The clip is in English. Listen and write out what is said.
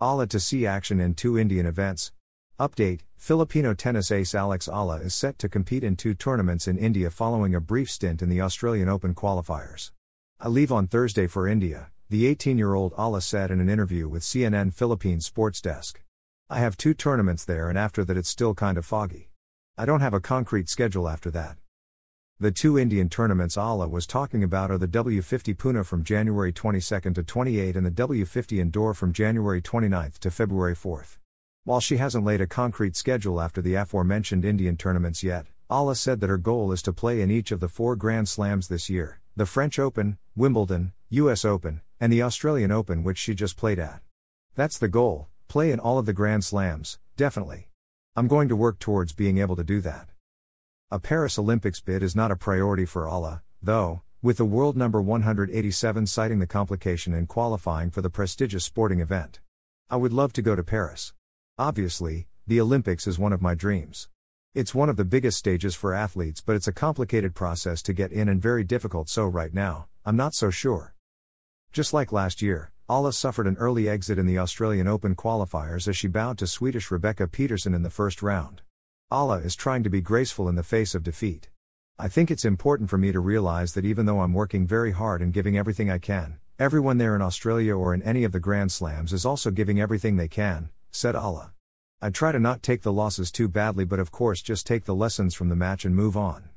Eala to see action in two Indian events. Update Filipino tennis ace Alex Eala is set to compete in two tournaments in India following a brief stint in the Australian Open qualifiers. I leave on Thursday for India, the 18 year old Eala said in an interview with CNN Philippines Sports Desk. I have two tournaments there, and after that, it's still kind of foggy. I don't have a concrete schedule after that. The two Indian tournaments Eala was talking about are the W50 Pune from January 22 to 28 and the W50 Indore from January 29 to February 4. While she hasn't laid a concrete schedule after the aforementioned Indian tournaments yet, Eala said that her goal is to play in each of the four Grand Slams this year the French Open, Wimbledon, US Open, and the Australian Open, which she just played at. That's the goal play in all of the Grand Slams, definitely. I'm going to work towards being able to do that. A Paris Olympics bid is not a priority for Eala, though, with the world number 187 citing the complication in qualifying for the prestigious sporting event. I would love to go to Paris. Obviously, the Olympics is one of my dreams. It's one of the biggest stages for athletes, but it's a complicated process to get in and very difficult, so right now, I'm not so sure. Just like last year, Eala suffered an early exit in the Australian Open qualifiers as she bowed to Swedish Rebecca Peterson in the first round. Eala is trying to be graceful in the face of defeat. I think it's important for me to realize that even though I'm working very hard and giving everything I can, everyone there in Australia or in any of the Grand Slams is also giving everything they can, said Eala. I try to not take the losses too badly, but of course, just take the lessons from the match and move on.